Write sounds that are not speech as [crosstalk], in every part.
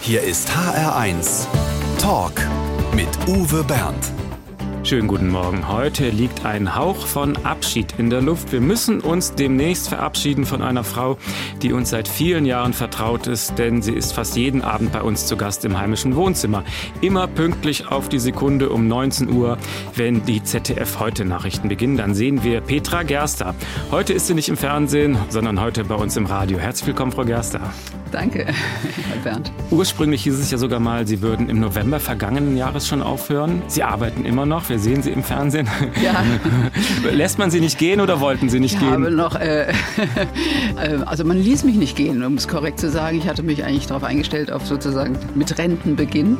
Hier ist HR1 Talk mit Uwe Bernd. Schönen guten Morgen. Heute liegt ein Hauch von Abschied in der Luft. Wir müssen uns demnächst verabschieden von einer Frau, die uns seit vielen Jahren vertraut ist, denn sie ist fast jeden Abend bei uns zu Gast im heimischen Wohnzimmer. Immer pünktlich auf die Sekunde um 19 Uhr, wenn die ZDF heute Nachrichten beginnen, dann sehen wir Petra Gerster. Heute ist sie nicht im Fernsehen, sondern heute bei uns im Radio. Herzlich willkommen, Frau Gerster. Danke, Herr Bernd. Ursprünglich hieß es ja sogar mal, Sie würden im November vergangenen Jahres schon aufhören. Sie arbeiten immer noch. Wir sehen Sie im Fernsehen. Ja. [laughs] Lässt man Sie nicht gehen oder wollten Sie nicht ich gehen? Habe noch, [laughs] äh, also man ließ mich nicht gehen, um es korrekt zu sagen. Ich hatte mich eigentlich darauf eingestellt, auf sozusagen mit Rentenbeginn.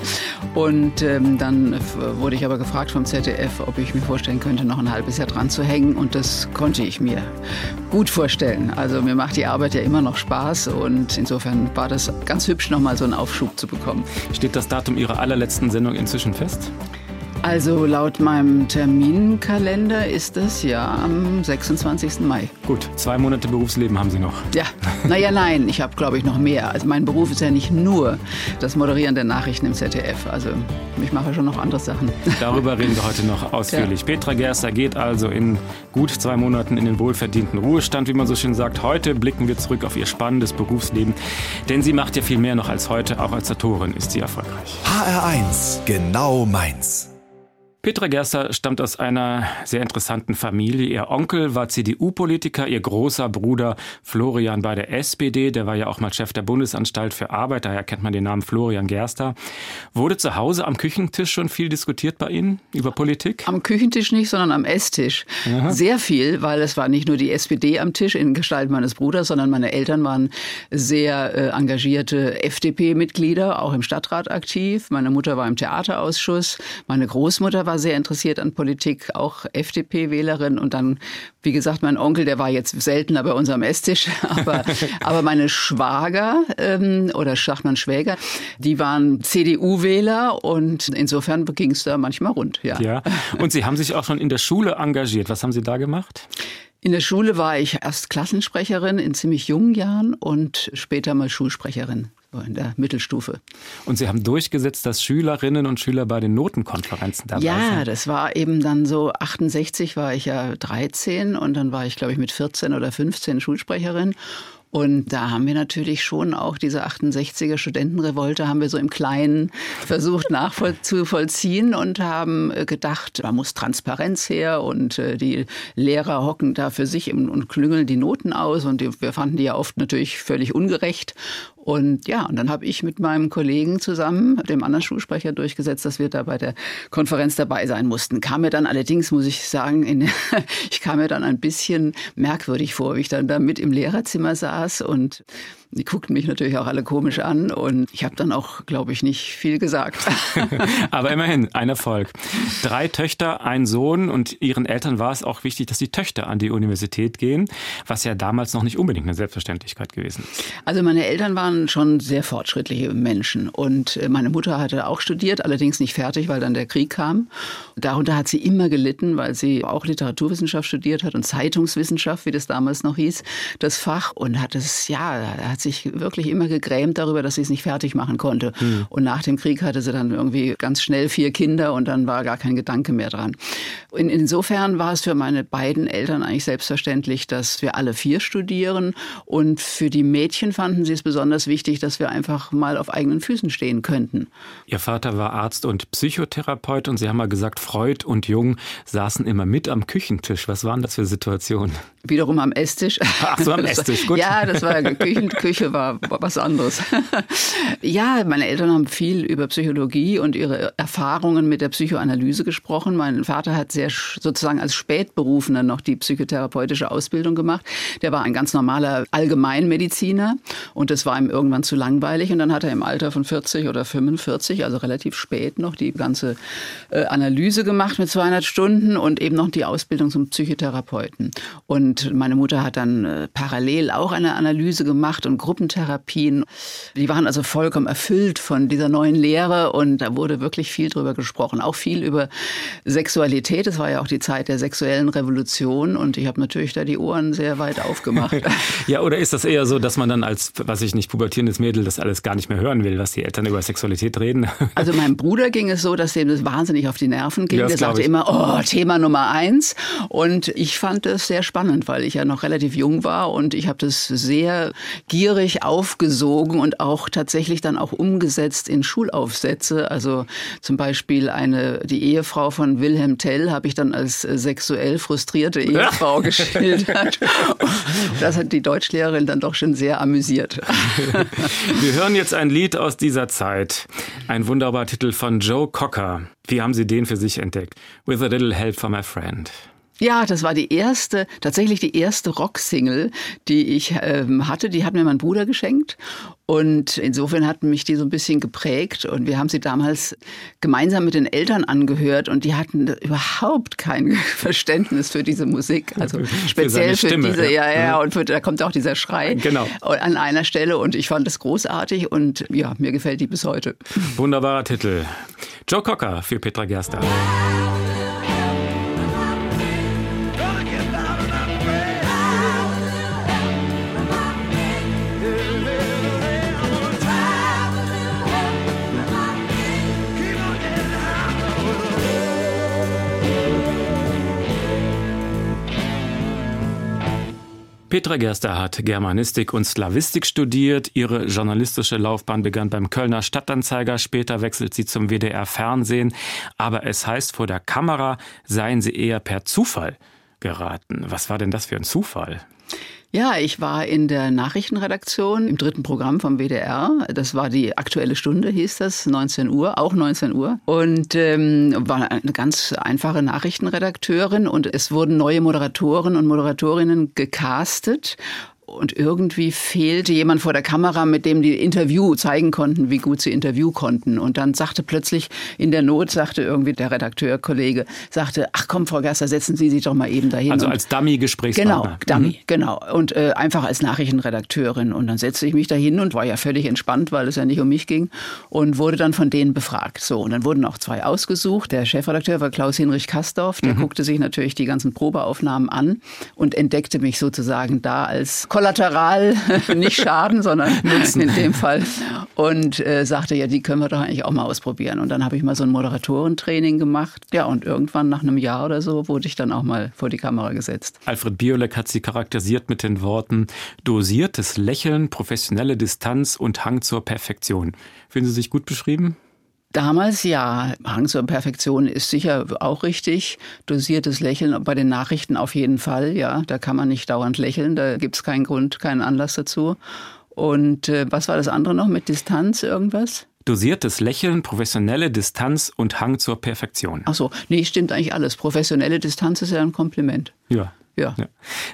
Und ähm, dann wurde ich aber gefragt vom ZDF, ob ich mir vorstellen könnte, noch ein halbes Jahr dran zu hängen. Und das konnte ich mir gut vorstellen. Also mir macht die Arbeit ja immer noch Spaß und insofern dann war das ganz hübsch, nochmal so einen Aufschub zu bekommen. Steht das Datum Ihrer allerletzten Sendung inzwischen fest? Also laut meinem Terminkalender ist es ja am 26. Mai. Gut, zwei Monate Berufsleben haben Sie noch. Ja, naja, nein, ich habe, glaube ich, noch mehr. Also mein Beruf ist ja nicht nur das Moderieren der Nachrichten im ZDF. Also ich mache schon noch andere Sachen. Darüber reden wir heute noch [laughs] ausführlich. Ja. Petra Gerster geht also in gut zwei Monaten in den wohlverdienten Ruhestand, wie man so schön sagt. Heute blicken wir zurück auf ihr spannendes Berufsleben. Denn sie macht ja viel mehr noch als heute. Auch als Autorin ist sie erfolgreich. HR1, genau meins. Petra Gerster stammt aus einer sehr interessanten Familie. Ihr Onkel war CDU-Politiker, ihr großer Bruder Florian bei der SPD, der war ja auch mal Chef der Bundesanstalt für Arbeit, daher kennt man den Namen Florian Gerster. Wurde zu Hause am Küchentisch schon viel diskutiert bei Ihnen über Politik? Am Küchentisch nicht, sondern am Esstisch. Aha. Sehr viel, weil es war nicht nur die SPD am Tisch in Gestalt meines Bruders, sondern meine Eltern waren sehr äh, engagierte FDP-Mitglieder, auch im Stadtrat aktiv. Meine Mutter war im Theaterausschuss, meine Großmutter war sehr interessiert an Politik, auch FDP-Wählerin. Und dann, wie gesagt, mein Onkel, der war jetzt seltener bei unserem Esstisch, [laughs] aber, [laughs] aber meine Schwager ähm, oder sagt man Schwäger, die waren CDU-Wähler und insofern ging es da manchmal rund. Ja. ja. [laughs] Und Sie haben sich auch schon in der Schule engagiert. Was haben Sie da gemacht? In der Schule war ich erst Klassensprecherin in ziemlich jungen Jahren und später mal Schulsprecherin in der Mittelstufe. Und Sie haben durchgesetzt, dass Schülerinnen und Schüler bei den Notenkonferenzen dabei ja, sind. Ja, das war eben dann so, 68 war ich ja 13 und dann war ich, glaube ich, mit 14 oder 15 Schulsprecherin. Und da haben wir natürlich schon auch diese 68er Studentenrevolte haben wir so im Kleinen versucht nachzuvollziehen und haben äh, gedacht, da muss Transparenz her und äh, die Lehrer hocken da für sich und klüngeln die Noten aus. Und wir fanden die ja oft natürlich völlig ungerecht und ja, und dann habe ich mit meinem Kollegen zusammen, dem anderen Schulsprecher, durchgesetzt, dass wir da bei der Konferenz dabei sein mussten. Kam mir dann allerdings, muss ich sagen, in, [laughs] ich kam mir dann ein bisschen merkwürdig vor, wie ich dann da mit im Lehrerzimmer saß und die guckten mich natürlich auch alle komisch an und ich habe dann auch, glaube ich, nicht viel gesagt. [laughs] Aber immerhin, ein Erfolg. Drei Töchter, ein Sohn und ihren Eltern war es auch wichtig, dass die Töchter an die Universität gehen, was ja damals noch nicht unbedingt eine Selbstverständlichkeit gewesen ist. Also meine Eltern waren schon sehr fortschrittliche Menschen und äh, meine Mutter hatte auch studiert, allerdings nicht fertig, weil dann der Krieg kam. Darunter hat sie immer gelitten, weil sie auch Literaturwissenschaft studiert hat und Zeitungswissenschaft, wie das damals noch hieß, das Fach und hat es, ja, hat sich wirklich immer gegrämt darüber, dass sie es nicht fertig machen konnte. Mhm. Und nach dem Krieg hatte sie dann irgendwie ganz schnell vier Kinder und dann war gar kein Gedanke mehr dran. In, insofern war es für meine beiden Eltern eigentlich selbstverständlich, dass wir alle vier studieren. Und für die Mädchen fanden sie es besonders wichtig, dass wir einfach mal auf eigenen Füßen stehen könnten. Ihr Vater war Arzt und Psychotherapeut und Sie haben mal gesagt, Freud und Jung saßen immer mit am Küchentisch. Was waren das für Situationen? Wiederum am Esstisch. Ach so, am Esstisch, gut. Ja, das war Küchen, Küche war was anderes. [laughs] ja, meine Eltern haben viel über Psychologie und ihre Erfahrungen mit der Psychoanalyse gesprochen. Mein Vater hat sehr sozusagen als Spätberufener noch die psychotherapeutische Ausbildung gemacht. Der war ein ganz normaler Allgemeinmediziner und das war ihm irgendwann zu langweilig und dann hat er im Alter von 40 oder 45, also relativ spät noch die ganze äh, Analyse gemacht mit 200 Stunden und eben noch die Ausbildung zum Psychotherapeuten. Und meine Mutter hat dann äh, parallel auch eine Analyse gemacht und Gruppentherapien. Die waren also vollkommen erfüllt von dieser neuen Lehre und da wurde wirklich viel drüber gesprochen. Auch viel über Sexualität. Es war ja auch die Zeit der sexuellen Revolution und ich habe natürlich da die Ohren sehr weit aufgemacht. [laughs] [laughs] ja, oder ist das eher so, dass man dann als, was ich nicht, pubertierendes Mädel das alles gar nicht mehr hören will, was die Eltern über Sexualität reden? [laughs] also meinem Bruder ging es so, dass dem das wahnsinnig auf die Nerven ging. Ja, Der sagte immer, oh, Thema Nummer eins. Und ich fand es sehr spannend, weil ich ja noch relativ jung war und ich habe das sehr gierig aufgesogen und auch tatsächlich dann auch umgesetzt in Schulaufsätze. Also zum Beispiel eine, die Ehefrau von Wilhelm Tell habe ich dann als sexuell frustrierte [laughs] Ehefrau geschildert. [laughs] Das hat die Deutschlehrerin dann doch schon sehr amüsiert. [laughs] Wir hören jetzt ein Lied aus dieser Zeit. Ein wunderbarer Titel von Joe Cocker. Wie haben Sie den für sich entdeckt? With a little help from my friend. Ja, das war die erste, tatsächlich die erste Rock-Single, die ich ähm, hatte. Die hat mir mein Bruder geschenkt. Und insofern hat mich die so ein bisschen geprägt. Und wir haben sie damals gemeinsam mit den Eltern angehört. Und die hatten überhaupt kein [laughs] Verständnis für diese Musik. Also speziell für, für diese, ja, ja, ja. Und für, da kommt auch dieser Schrei genau. an einer Stelle. Und ich fand es großartig. Und ja, mir gefällt die bis heute. Wunderbarer Titel. Joe Cocker für Petra Gerster. Petra Gerster hat Germanistik und Slawistik studiert. Ihre journalistische Laufbahn begann beim Kölner Stadtanzeiger. Später wechselt sie zum WDR Fernsehen. Aber es heißt, vor der Kamera seien sie eher per Zufall geraten. Was war denn das für ein Zufall? Ja, ich war in der Nachrichtenredaktion im dritten Programm vom WDR. Das war die Aktuelle Stunde, hieß das, 19 Uhr, auch 19 Uhr. Und ähm, war eine ganz einfache Nachrichtenredakteurin und es wurden neue Moderatoren und Moderatorinnen gecastet und irgendwie fehlte jemand vor der Kamera, mit dem die Interview zeigen konnten, wie gut sie Interview konnten. Und dann sagte plötzlich in der Not, sagte irgendwie der Redakteurkollege, sagte, ach komm, Frau Gerster, setzen Sie sich doch mal eben dahin. Also als Dummy-Gesprächspartner. Genau, Dummy, mhm. genau. Und äh, einfach als Nachrichtenredakteurin. Und dann setzte ich mich dahin und war ja völlig entspannt, weil es ja nicht um mich ging und wurde dann von denen befragt. So, und dann wurden auch zwei ausgesucht. Der Chefredakteur war Klaus-Hinrich Kastorf. Der mhm. guckte sich natürlich die ganzen Probeaufnahmen an und entdeckte mich sozusagen da als kollateral [laughs] nicht schaden, sondern [laughs] nutzen in dem Fall. Und äh, sagte, ja, die können wir doch eigentlich auch mal ausprobieren. Und dann habe ich mal so ein Moderatorentraining gemacht. Ja, und irgendwann nach einem Jahr oder so wurde ich dann auch mal vor die Kamera gesetzt. Alfred Biolek hat sie charakterisiert mit den Worten dosiertes Lächeln, professionelle Distanz und Hang zur Perfektion. Fühlen Sie sich gut beschrieben? Damals ja, Hang zur Perfektion ist sicher auch richtig. Dosiertes Lächeln bei den Nachrichten auf jeden Fall, ja. Da kann man nicht dauernd lächeln, da gibt es keinen Grund, keinen Anlass dazu. Und äh, was war das andere noch mit Distanz, irgendwas? Dosiertes Lächeln, professionelle Distanz und Hang zur Perfektion. Ach so, nee, stimmt eigentlich alles. Professionelle Distanz ist ja ein Kompliment. Ja. Ja. ja.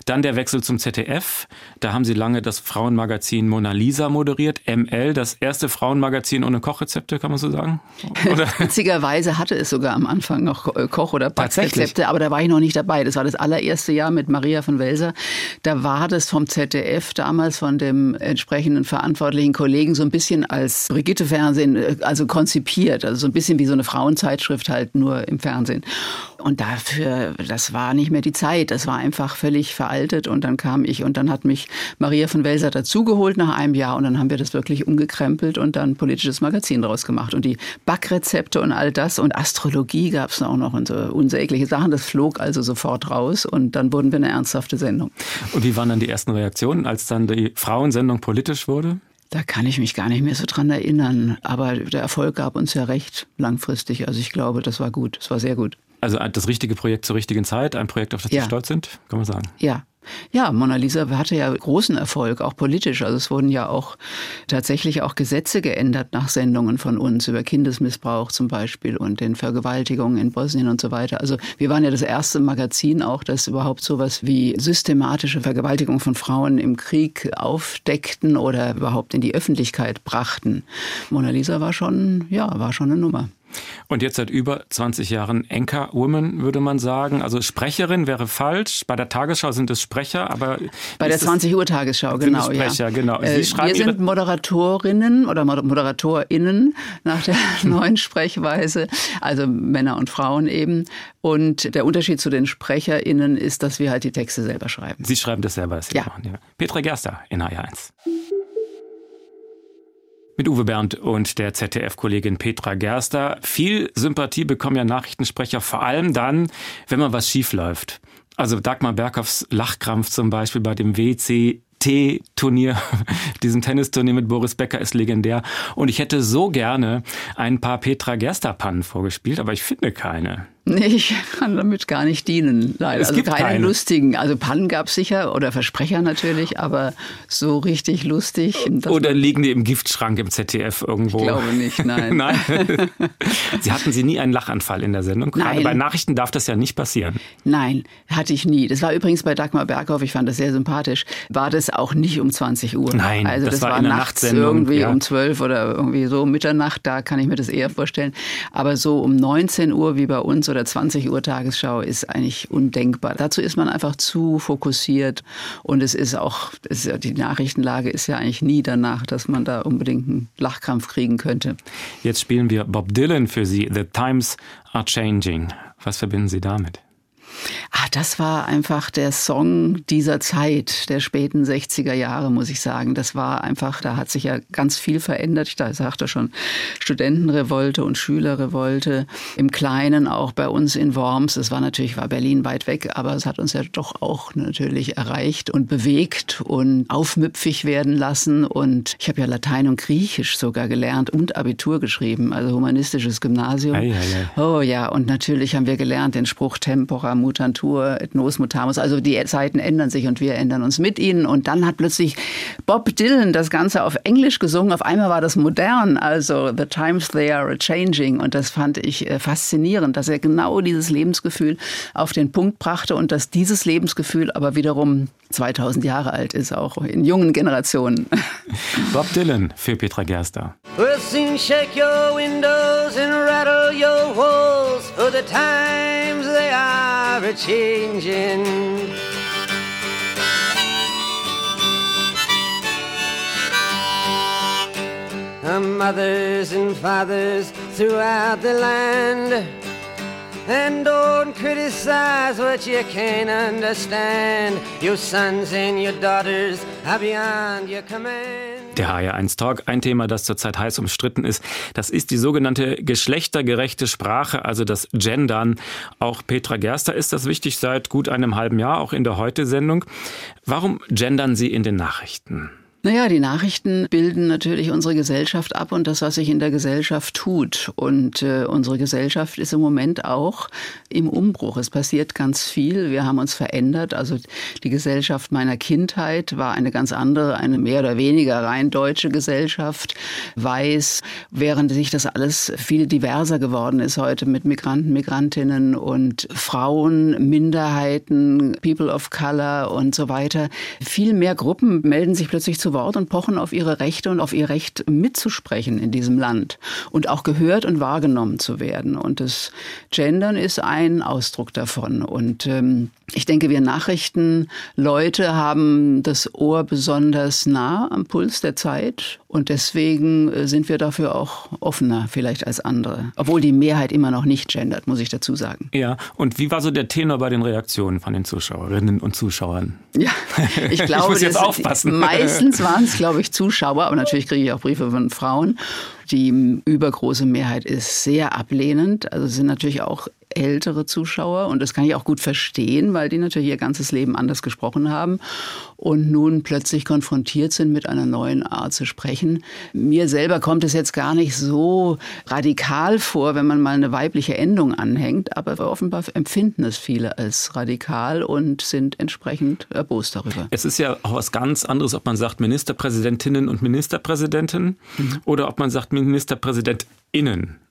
Dann der Wechsel zum ZDF. Da haben Sie lange das Frauenmagazin Mona Lisa moderiert. ML, das erste Frauenmagazin ohne Kochrezepte, kann man so sagen? [laughs] Oder? Witzigerweise hatte es sogar am Anfang noch äh, Koch- oder Backrezepte, aber da war ich noch nicht dabei. Das war das allererste Jahr mit Maria von Welser. Da war das vom ZDF damals von dem entsprechenden verantwortlichen Kollegen so ein bisschen als Brigitte-Fernsehen, äh, also konzipiert. Also so ein bisschen wie so eine Frauenzeitschrift halt nur im Fernsehen. Und dafür, das war nicht mehr die Zeit. Das war einfach völlig veraltet. Und dann kam ich und dann hat mich Maria von Welser dazugeholt nach einem Jahr. Und dann haben wir das wirklich umgekrempelt und dann ein politisches Magazin daraus gemacht. Und die Backrezepte und all das und Astrologie gab es auch noch und so unsägliche Sachen. Das flog also sofort raus. Und dann wurden wir eine ernsthafte Sendung. Und wie waren dann die ersten Reaktionen, als dann die Frauensendung politisch wurde? Da kann ich mich gar nicht mehr so dran erinnern. Aber der Erfolg gab uns ja recht langfristig. Also ich glaube, das war gut. Das war sehr gut. Also das richtige Projekt zur richtigen Zeit, ein Projekt, auf das ja. Sie stolz sind, kann man sagen. Ja, ja, Mona Lisa hatte ja großen Erfolg, auch politisch. Also es wurden ja auch tatsächlich auch Gesetze geändert nach Sendungen von uns über Kindesmissbrauch zum Beispiel und den Vergewaltigungen in Bosnien und so weiter. Also wir waren ja das erste Magazin auch, das überhaupt sowas wie systematische Vergewaltigung von Frauen im Krieg aufdeckten oder überhaupt in die Öffentlichkeit brachten. Mona Lisa war schon, ja, war schon eine Nummer. Und jetzt seit über 20 Jahren Anchor-Woman, würde man sagen. Also Sprecherin wäre falsch. Bei der Tagesschau sind es Sprecher, aber. Bei der 20 Uhr Tagesschau, genau. Sprecher, ja. genau. Sie äh, wir sind Moderatorinnen oder ModeratorInnen nach der [laughs] neuen Sprechweise, also Männer und Frauen eben. Und der Unterschied zu den SprecherInnen ist, dass wir halt die Texte selber schreiben. Sie schreiben das selber, was Sie ja. machen. Ja. Petra Gerster in HR1. Mit Uwe Bernd und der ZDF-Kollegin Petra Gerster. Viel Sympathie bekommen ja Nachrichtensprecher, vor allem dann, wenn mal was schief läuft. Also Dagmar Berghoffs Lachkrampf zum Beispiel bei dem WC T-Turnier, [laughs] diesem Tennisturnier mit Boris Becker ist legendär. Und ich hätte so gerne ein paar Petra Gerster-Pannen vorgespielt, aber ich finde keine. Nee, ich kann damit gar nicht dienen, leider. Es also gibt keine, keine. lustigen. Also Pannen gab es sicher oder Versprecher natürlich, aber so richtig lustig. Oder liegen die im Giftschrank im ZDF irgendwo? Ich glaube nicht, nein. [laughs] nein. Sie hatten Sie nie einen Lachanfall in der Sendung? Gerade Nein. bei Nachrichten darf das ja nicht passieren. Nein, hatte ich nie. Das war übrigens bei Dagmar Berghoff, ich fand das sehr sympathisch, war das auch nicht um 20 Uhr. Nein, also das das, war war, in der nachts irgendwie ja. um 12 oder irgendwie so Mitternacht, da kann ich mir das eher vorstellen. Aber so um 19 Uhr wie bei uns oder 20 Uhr Tagesschau ist eigentlich undenkbar. Dazu ist man einfach zu fokussiert und es ist auch, es ist ja, die Nachrichtenlage ist ja eigentlich nie danach, dass man da unbedingt einen Lachkrampf kriegen könnte. Jetzt spielen wir Bob Dylan für Sie. The Times are changing. Was verbinden Sie damit? Ah, das war einfach der Song dieser Zeit, der späten 60er Jahre, muss ich sagen. Das war einfach, da hat sich ja ganz viel verändert. Ich sagte schon, Studentenrevolte und Schülerrevolte. Im Kleinen auch bei uns in Worms. Es war natürlich, war Berlin weit weg, aber es hat uns ja doch auch natürlich erreicht und bewegt und aufmüpfig werden lassen. Und ich habe ja Latein und Griechisch sogar gelernt und Abitur geschrieben, also humanistisches Gymnasium. Ei, ei, ei. Oh ja, und natürlich haben wir gelernt den Spruch Tempora mutantur et nos mutamus. Also die Zeiten ändern sich und wir ändern uns mit ihnen. Und dann hat plötzlich Bob Dylan das Ganze auf Englisch gesungen. Auf einmal war das modern. Also the times they are changing. Und das fand ich äh, faszinierend, dass er genau dieses Lebensgefühl auf den Punkt brachte und dass dieses Lebensgefühl aber wiederum 2000 Jahre alt ist, auch in jungen Generationen. [laughs] Bob Dylan für Petra Gerster. We'll soon shake your windows and rattle your walls, for the times they are a changing. Our mothers and fathers throughout the land. And don't criticize what you can't understand. Your sons and your daughters are beyond your command. Der HR1 Talk, ein Thema, das zurzeit heiß umstritten ist, das ist die sogenannte geschlechtergerechte Sprache, also das Gendern. Auch Petra Gerster ist das wichtig seit gut einem halben Jahr, auch in der Heute-Sendung. Warum gendern Sie in den Nachrichten? Naja, die Nachrichten bilden natürlich unsere Gesellschaft ab und das, was sich in der Gesellschaft tut. Und äh, unsere Gesellschaft ist im Moment auch im Umbruch. Es passiert ganz viel. Wir haben uns verändert. Also die Gesellschaft meiner Kindheit war eine ganz andere, eine mehr oder weniger rein deutsche Gesellschaft, weiß, während sich das alles viel diverser geworden ist heute mit Migranten, Migrantinnen und Frauen, Minderheiten, People of Color und so weiter. Viel mehr Gruppen melden sich plötzlich zu Wort und pochen auf ihre Rechte und auf ihr Recht mitzusprechen in diesem Land und auch gehört und wahrgenommen zu werden. Und das Gendern ist ein Ausdruck davon. Und ähm, ich denke, wir Nachrichtenleute haben das Ohr besonders nah am Puls der Zeit und deswegen äh, sind wir dafür auch offener vielleicht als andere. Obwohl die Mehrheit immer noch nicht gendert, muss ich dazu sagen. Ja, und wie war so der Tenor bei den Reaktionen von den Zuschauerinnen und Zuschauern? Ja, ich [laughs] glaube, muss jetzt aufpassen. meistens [laughs] waren es, glaube ich, Zuschauer, aber natürlich kriege ich auch Briefe von Frauen. Die übergroße Mehrheit ist sehr ablehnend. Also sind natürlich auch ältere Zuschauer und das kann ich auch gut verstehen, weil die natürlich ihr ganzes Leben anders gesprochen haben und nun plötzlich konfrontiert sind mit einer neuen Art zu sprechen. Mir selber kommt es jetzt gar nicht so radikal vor, wenn man mal eine weibliche Endung anhängt, aber offenbar empfinden es viele als radikal und sind entsprechend erbost darüber. Es ist ja auch was ganz anderes, ob man sagt Ministerpräsidentinnen und Ministerpräsidenten oder ob man sagt MinisterpräsidentInnen.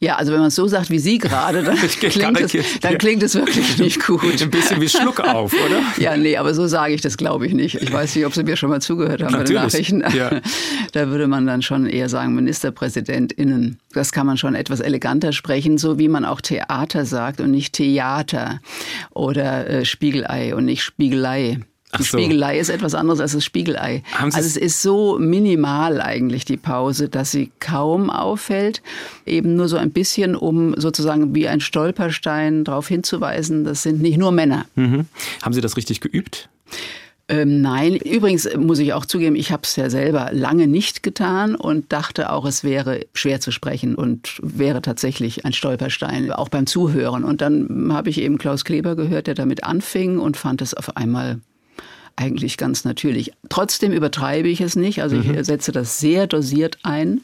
Ja, also wenn man es so sagt wie Sie gerade, dann, [laughs] klingt es, dann klingt es wirklich nicht [laughs] gut. Ein bisschen wie Schluck auf, oder? [laughs] Ja, nee, aber so sage ich das glaube ich nicht. Ich weiß nicht, ob Sie mir schon mal zugehört haben Natürlich. bei den Nachrichten. Ja. Da würde man dann schon eher sagen MinisterpräsidentInnen. Das kann man schon etwas eleganter sprechen, so wie man auch Theater sagt und nicht Theater oder äh, Spiegelei und nicht Spiegelei. Die so. Spiegelei ist etwas anderes als das Spiegelei. Haben Sie also es- es ist so minimal eigentlich die Pause, dass sie kaum auffällt. Eben nur so ein bisschen, um sozusagen wie ein Stolperstein darauf hinzuweisen, das sind nicht nur Männer. Mhm. Haben Sie das richtig geübt? Ähm, nein, übrigens muss ich auch zugeben, ich habe es ja selber lange nicht getan und dachte auch, es wäre schwer zu sprechen und wäre tatsächlich ein Stolperstein, auch beim Zuhören. Und dann habe ich eben Klaus Kleber gehört, der damit anfing und fand es auf einmal eigentlich ganz natürlich. Trotzdem übertreibe ich es nicht, also ich setze das sehr dosiert ein.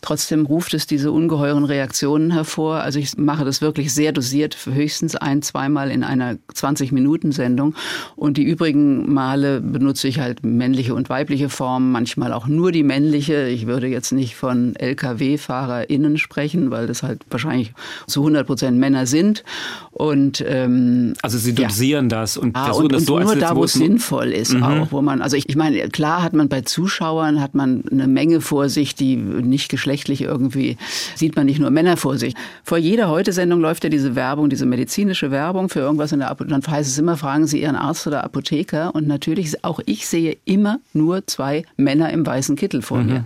Trotzdem ruft es diese ungeheuren Reaktionen hervor. Also ich mache das wirklich sehr dosiert, für höchstens ein, zweimal in einer 20-Minuten-Sendung. Und die übrigen Male benutze ich halt männliche und weibliche Formen, manchmal auch nur die männliche. Ich würde jetzt nicht von Lkw-FahrerInnen sprechen, weil das halt wahrscheinlich zu 100 Prozent Männer sind. Und ähm, Also Sie Ja. dosieren das und Ah, versuchen und, das und so nur als da, wo es sinnvoll ist, Mhm. auch, wo man, also ich, ich meine, klar hat man bei Zuschauern hat man eine Menge vor sich, die nicht geschlechtlich irgendwie sieht man nicht nur Männer vor sich. Vor jeder Heute-Sendung läuft ja diese Werbung, diese medizinische Werbung für irgendwas in der Apotheke. Dann heißt es immer, fragen Sie Ihren Arzt oder Apotheker. Und natürlich auch ich sehe immer nur zwei Männer im weißen Kittel vor mir.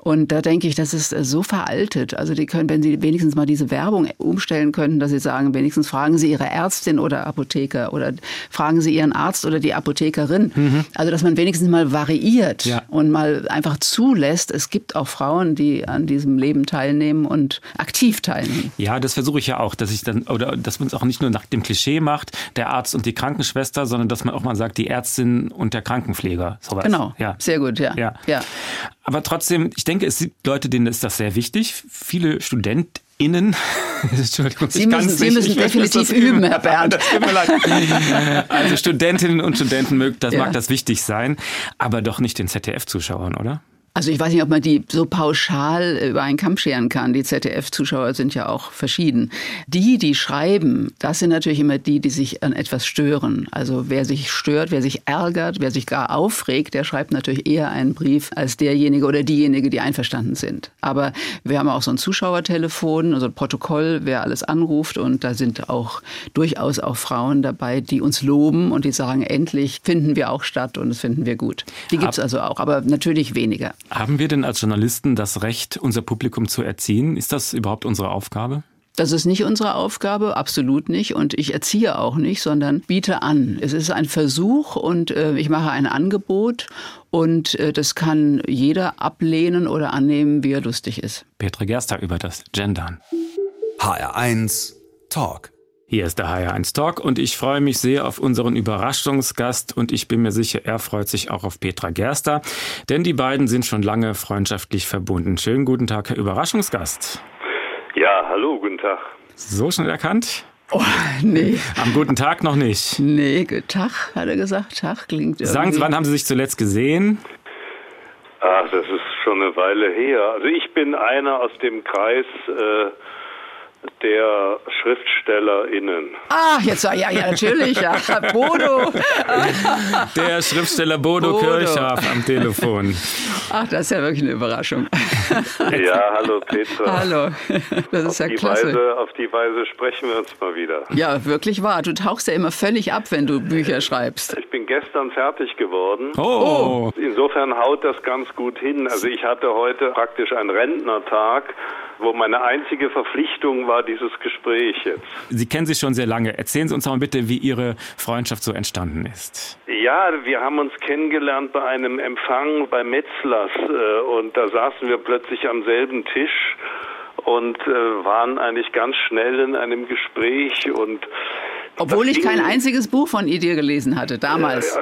Und da denke ich, das ist äh, so veraltet. Also die können, wenn Sie wenigstens mal diese Werbung umstellen könnten, dass Sie sagen, wenigstens fragen Sie Ihre Ärztin oder Apotheker oder fragen Sie Ihren Arzt oder die Apothekerin. Also dass man wenigstens mal variiert Ja. und mal einfach zulässt, es gibt auch Frauen, die an diesem Leben teilnehmen und aktiv teilnehmen. Ja, das versuche ich ja auch, dass ich dann, oder dass man es auch nicht nur nach dem Klischee macht, der Arzt und die Krankenschwester, sondern dass man auch mal sagt, die Ärztin und der Krankenpfleger. Sowas. Genau. Ja. Sehr gut, ja. Ja. ja. Aber trotzdem, ich denke, es gibt Leute, denen ist das sehr wichtig. Viele StudentInnen, [laughs] Entschuldigung, Sie müssen- Sie nicht, müssen definitiv das üben, Herr Bernd. [laughs] Das tut mir leid. Also Studentinnen und Studenten, das Ja. mag das wichtig sein, aber doch nicht den ZDF-Zuschauern, oder? Also ich weiß nicht, ob man die so pauschal über einen Kamm scheren kann. Die ZDF-Zuschauer sind ja auch verschieden. Die, die schreiben, das sind natürlich immer die, die sich an etwas stören. Also wer sich stört, wer sich ärgert, wer sich gar aufregt, der schreibt natürlich eher einen Brief als derjenige oder diejenige, die einverstanden sind. Aber wir haben auch so ein Zuschauertelefon, also ein Protokoll, wer alles anruft. Und da sind auch durchaus auch Frauen dabei, die uns loben und die sagen, endlich finden wir auch statt und das finden wir gut. Die gibt's also auch, aber natürlich weniger. Haben wir denn als Journalisten das Recht, unser Publikum zu erziehen? Ist das überhaupt unsere Aufgabe? Das ist nicht unsere Aufgabe, absolut nicht. Und ich erziehe auch nicht, sondern biete an. Es ist ein Versuch und äh, ich mache ein Angebot und äh, das kann jeder ablehnen oder annehmen, wie er lustig ist. Petra Gerster über das Gendern. HR1 Talk. Hier ist der HR1 Talk und ich freue mich sehr auf unseren Überraschungsgast und ich bin mir sicher, er freut sich auch auf Petra Gerster, denn die beiden sind schon lange freundschaftlich verbunden. Schönen guten Tag, Herr Überraschungsgast. Ja, hallo, guten Tag. So schnell erkannt? Oh, nee, Am guten Tag noch nicht. nee, Tag, hat er gesagt. Tag klingt irgendwie. Sagen Sie, wann haben Sie sich zuletzt gesehen? Ach, das ist schon eine Weile her. Also ich bin einer aus dem Kreis äh, der SchriftstellerInnen. Ah, jetzt war ja, ja, natürlich, ja. Bodo. Der Schriftsteller Bodo, Bodo. Kirchhoff am Telefon. Ach, das ist ja wirklich eine Überraschung. Ja, hallo Petra. Hallo, das ist Auf ja die, klasse. Weise, auf die Weise sprechen wir uns mal wieder. Ja, wirklich wahr. Du tauchst ja immer völlig ab, wenn du Bücher schreibst. Ich bin gestern fertig geworden. Oh, Insofern haut das ganz gut hin. Also ich hatte heute praktisch einen Rentnertag, wo meine einzige Verpflichtung war dieses Gespräch jetzt. Sie kennen sich schon sehr lange. Erzählen Sie uns mal bitte, wie Ihre Freundschaft so entstanden ist. Ja, wir haben uns kennengelernt bei einem Empfang bei Metzlers äh, und da saßen wir plötzlich am selben Tisch und äh, waren eigentlich ganz schnell in einem Gespräch und Obwohl ich kein ging- einziges Buch von dir gelesen hatte, damals.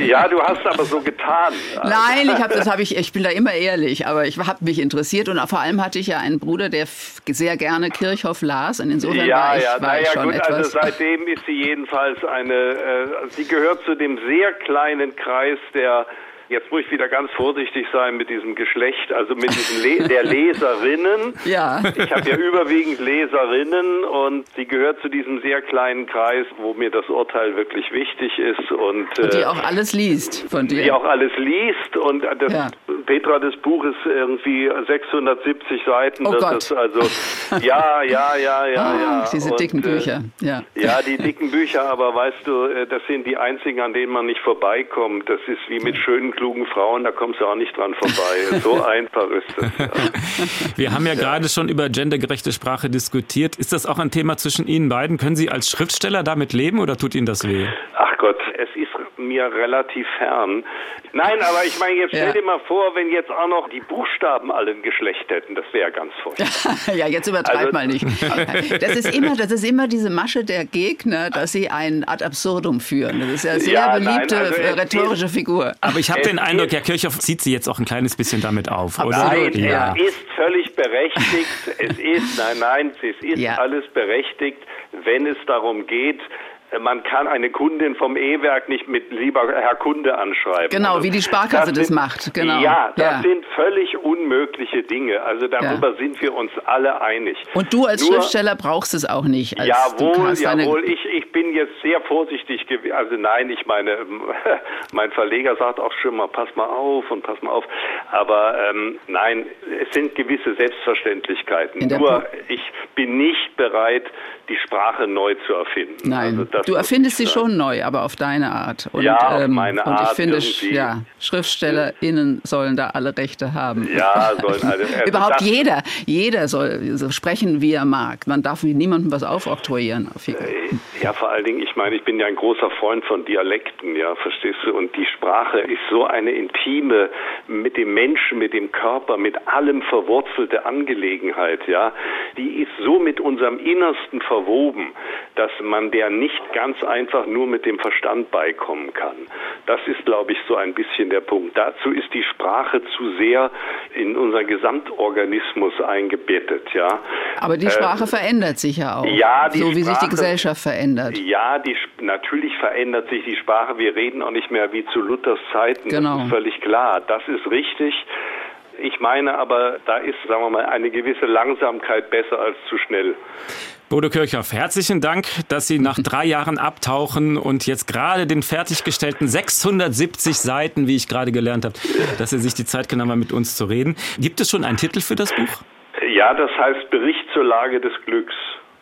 Ja, du hast aber so getan. Nein, ich, hab, das hab ich, ich bin da immer ehrlich, aber ich habe mich interessiert und vor allem hatte ich ja einen Bruder, der sehr gerne Kirchhoff las und insofern Ja, war ich, ja, war ich naja, schon gut, etwas. also seitdem ist sie jedenfalls eine, äh, sie gehört zu dem sehr kleinen Kreis der Jetzt muss ich wieder ganz vorsichtig sein mit diesem Geschlecht, also mit diesen Le der [laughs] Leserinnen. Ja. Ich habe ja überwiegend Leserinnen und sie gehört zu diesem sehr kleinen Kreis, wo mir das Urteil wirklich wichtig ist und, Und die äh, auch alles liest von dir. die auch alles liest und das Ja. Petra das Buch ist irgendwie 670 Seiten. Oh das Gott. ist also ja, ja, ja, ja, [laughs] ah, ja. diese Und, dicken äh, Bücher. Ja. ja, die dicken Bücher, aber weißt du, äh, das sind die einzigen, an denen man nicht vorbeikommt. Das ist wie mit schönen, klugen Frauen, da kommst du auch nicht dran vorbei. [laughs] So einfach ist das. Ja. [laughs] Wir haben ja gerade schon über gendergerechte Sprache diskutiert. Ist das auch ein Thema zwischen Ihnen beiden? Können Sie als Schriftsteller damit leben oder tut Ihnen das weh? Ach Gott, es ist mir relativ fern. Nein, aber ich meine, jetzt stell Ja. dir mal vor, wenn jetzt auch noch die Buchstaben alle ein Geschlecht hätten, das wäre ganz furchtbar. [laughs] ja, jetzt übertreib Also- mal nicht. [laughs] Das ist immer, das ist immer diese Masche der Gegner, dass sie ein ad absurdum führen. Das ist ja eine sehr Ja, nein, beliebte also äh, rhetorische Figur. Aber ich habe den Eindruck, Herr Kirchhoff zieht Sie jetzt auch ein kleines bisschen damit auf, oder? Nein, ja. es ist völlig berechtigt. [laughs] es ist, nein, nein, es ist Ja. alles berechtigt, wenn es darum geht, man kann eine Kundin vom E-Werk nicht mit lieber Herr Kunde anschreiben. Genau, Also, wie die Sparkasse das sind, macht, genau. Ja, das Ja. sind völlig unmögliche Dinge. Also darüber sind wir uns alle einig. Und du als Nur- Schriftsteller brauchst es auch nicht. Als Jawohl, jawohl. Ich, ich bin jetzt sehr vorsichtig gewesen. Also nein, ich meine, [laughs] mein Verleger sagt auch schon mal, pass mal auf und pass mal auf. Aber ähm, nein, es sind gewisse Selbstverständlichkeiten. Nur Po- ich bin nicht bereit, die Sprache neu zu erfinden. Nein, Also du erfindest sie schon neu, aber auf deine Art. Und, Ja, auf ähm, meine und ich Art finde, irgendwie. ja, SchriftstellerInnen sollen da alle Rechte haben. Ja, sollen also, [laughs] also Überhaupt jeder, jeder soll so sprechen, wie er mag. Man darf niemandem was aufoktroyieren. Auf jeden- Ja, vor allen Dingen, ich meine, ich bin ja ein großer Freund von Dialekten, ja, verstehst du? Und die Sprache ist so eine intime, mit dem Menschen, mit dem Körper, mit allem verwurzelte Angelegenheit, ja. Die ist so mit unserem Innersten verwoben, dass man der nicht ganz einfach nur mit dem Verstand beikommen kann. Das ist, glaube ich, so ein bisschen der Punkt. Dazu ist die Sprache zu sehr in unseren Gesamtorganismus eingebettet, ja. Aber die Äh, Sprache verändert sich ja auch. ja, die so wie sich die Sprache- Gesellschaft verändert. Ja, die, natürlich verändert sich die Sprache. Wir reden auch nicht mehr wie zu Luthers Zeiten. Genau. Das ist völlig klar. Das ist richtig. Ich meine aber, da ist, sagen wir mal, eine gewisse Langsamkeit besser als zu schnell. Bodo Kirchhoff, herzlichen Dank, dass Sie nach [laughs] drei Jahren abtauchen und jetzt gerade den fertiggestellten 670 Seiten, wie ich gerade gelernt habe, dass Sie sich die Zeit genommen haben, mit uns zu reden. Gibt es schon einen Titel für das Buch? Ja, das heißt Bericht zur Lage des Glücks.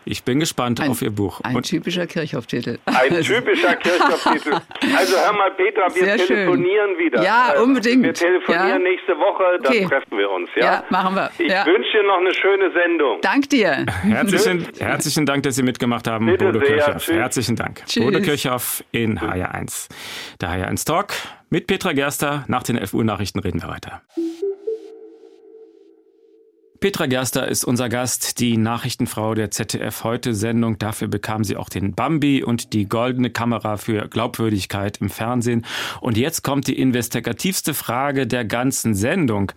Ich bin gespannt Ein, auf Ihr Buch. ein Und typischer Kirchhoff-Titel. Ein typischer Kirchhoff-Titel. [laughs] Also hör mal, Petra, wir Sehr schön. telefonieren wieder. Ja, Äh, unbedingt. Wir telefonieren Ja. nächste Woche, dann Okay. treffen wir uns. Ja, Ja, machen wir. Ich Ja. wünsche dir noch eine schöne Sendung. Dank dir. herzlichen, [laughs] herzlichen Dank, dass Sie mitgemacht haben, Bitte Bodo sehr. Kirchhoff. Tschüss. Herzlichen Dank. Tschüss. Bodo Kirchhoff in HR1. Der HR1 Talk mit Petra Gerster. Nach den 11 Uhr Nachrichten reden wir weiter. Petra Gerster ist unser Gast, die Nachrichtenfrau der ZDF heute Sendung. Dafür bekam sie auch den Bambi und die goldene Kamera für Glaubwürdigkeit im Fernsehen. Und jetzt kommt die investigativste Frage der ganzen Sendung.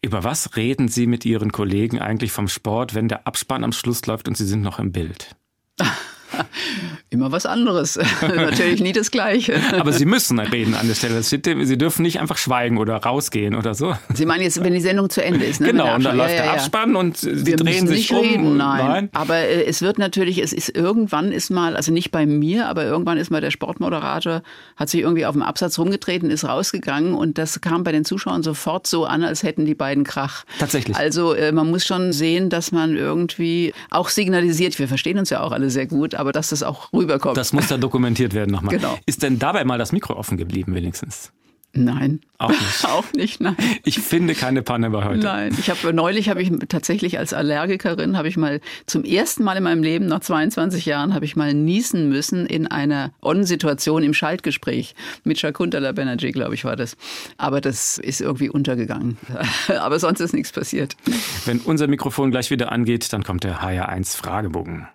Über was reden Sie mit Ihren Kollegen eigentlich vom Sport, wenn der Abspann am Schluss läuft und Sie sind noch im Bild? [laughs] [laughs] Immer was anderes. [laughs] Natürlich nie das Gleiche. [laughs] Aber Sie müssen reden an der Stelle. Sie dürfen nicht einfach schweigen oder rausgehen oder so. Sie meinen jetzt, wenn die Sendung zu Ende ist, ne? Genau, und dann Abspann- läuft ja, der ja, ja. Abspann und Sie Wir drehen sich nicht um. reden, und- nein. Aber äh, es wird natürlich, es ist irgendwann ist mal, also nicht bei mir, aber irgendwann ist mal der Sportmoderator, hat sich irgendwie auf dem Absatz rumgetreten, ist rausgegangen und das kam bei den Zuschauern sofort so an, als hätten die beiden Krach. Tatsächlich. Also äh, man muss schon sehen, dass man irgendwie auch signalisiert, wir verstehen uns ja auch alle sehr gut, aber dass das auch rüberkommt. Das muss da dokumentiert werden nochmal. Genau. Ist denn dabei mal das Mikro offen geblieben wenigstens? nein. Auch nicht. [laughs] auch nicht, nein. Ich finde keine Panne bei heute. Nein, ich habe neulich habe ich tatsächlich als Allergikerin habe ich mal zum ersten Mal in meinem Leben nach 22 Jahren habe ich mal niesen müssen in einer On-Situation im Schaltgespräch mit Shakuntala Banerjee, glaube ich, war das. Aber das ist irgendwie untergegangen. [laughs] Aber sonst ist nichts passiert. Wenn unser Mikrofon gleich wieder angeht, dann kommt der HR1 Fragebogen.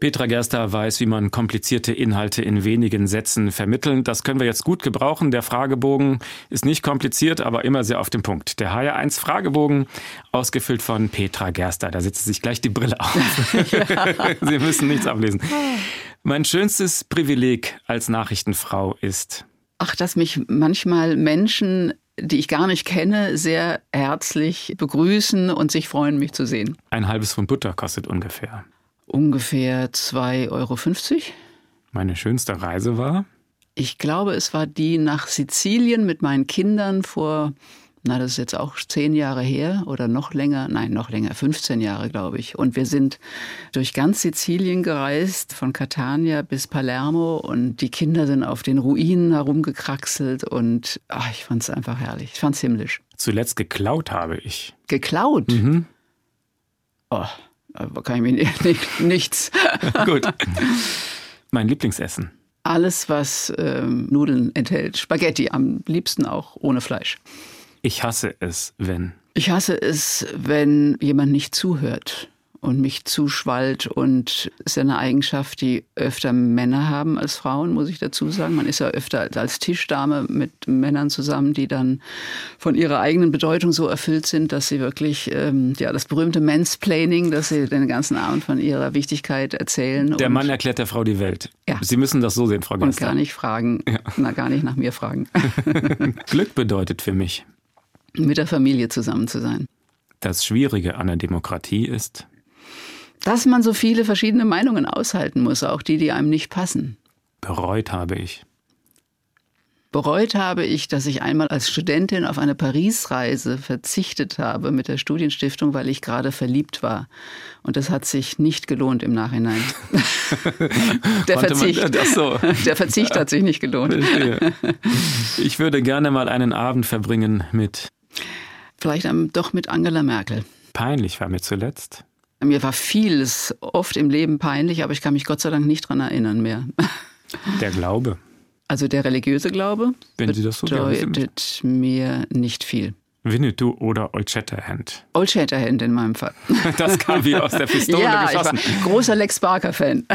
Petra Gerster weiß, wie man komplizierte Inhalte in wenigen Sätzen vermitteln. Das können wir jetzt gut gebrauchen. Der Fragebogen ist nicht kompliziert, aber immer sehr auf den Punkt. Der HR1 Fragebogen, ausgefüllt von Petra Gerster. Da setzt sich gleich die Brille auf. [laughs] Sie müssen nichts ablesen. Mein schönstes Privileg als Nachrichtenfrau ist, Ach, dass mich manchmal Menschen, die ich gar nicht kenne, sehr herzlich begrüßen und sich freuen, mich zu sehen. Ein halbes Pfund Butter kostet ungefähr. Ungefähr 2,50 Euro. Meine schönste Reise war? Ich glaube, es war die nach Sizilien mit meinen Kindern vor na, das ist jetzt auch zehn Jahre her oder noch länger, nein, noch länger, 15 Jahre, glaube ich. Und wir sind durch ganz Sizilien gereist, von Catania bis Palermo und die Kinder sind auf den Ruinen herumgekraxelt und ach, ich fand es einfach herrlich. Ich fand es himmlisch. Zuletzt geklaut habe ich. Geklaut? Mhm. Oh, da kann ich mir nicht, [laughs] nichts. [laughs] Gut. [laughs] Mein Lieblingsessen. Alles, was ähm, Nudeln enthält. Spaghetti, am liebsten auch ohne Fleisch. Ich hasse es, wenn. Ich hasse es, wenn jemand nicht zuhört und mich zuschwallt und ist ja eine Eigenschaft, die öfter Männer haben als Frauen, muss ich dazu sagen. Man ist ja öfter als Tischdame mit Männern zusammen, die dann von ihrer eigenen Bedeutung so erfüllt sind, dass sie wirklich, ähm, ja, das berühmte Mansplaining, dass sie den ganzen Abend von ihrer Wichtigkeit erzählen. Der Mann erklärt der Frau die Welt. Ja. Sie müssen das so sehen, Frau Gester. Und gar nicht fragen, ja. na, gar nicht nach mir fragen. [laughs] [laughs] Glück bedeutet für mich, mit der Familie zusammen zu sein. Das Schwierige an der Demokratie ist, dass man so viele verschiedene Meinungen aushalten muss, auch die, die einem nicht passen. Bereut habe ich. Bereut habe ich, dass ich einmal als Studentin auf eine Paris-Reise verzichtet habe mit der Studienstiftung, weil ich gerade verliebt war. Und das hat sich nicht gelohnt im Nachhinein. [laughs] der, Verzicht, man, so. [laughs] der Verzicht hat sich nicht gelohnt. Ich würde gerne mal einen Abend verbringen mit. Vielleicht doch mit Angela Merkel. Peinlich war mir zuletzt. Mir war vieles oft im Leben peinlich, aber ich kann mich Gott sei Dank nicht daran erinnern mehr. Der Glaube. Also der religiöse Glaube Wenn Sie das so bedeutet mir nicht viel. Winnetou oder Old Shatterhand? Old Shatterhand in meinem Fall. [laughs] Das kam wie aus der Pistole ja, geschossen. Ich war großer Lex Barker-Fan.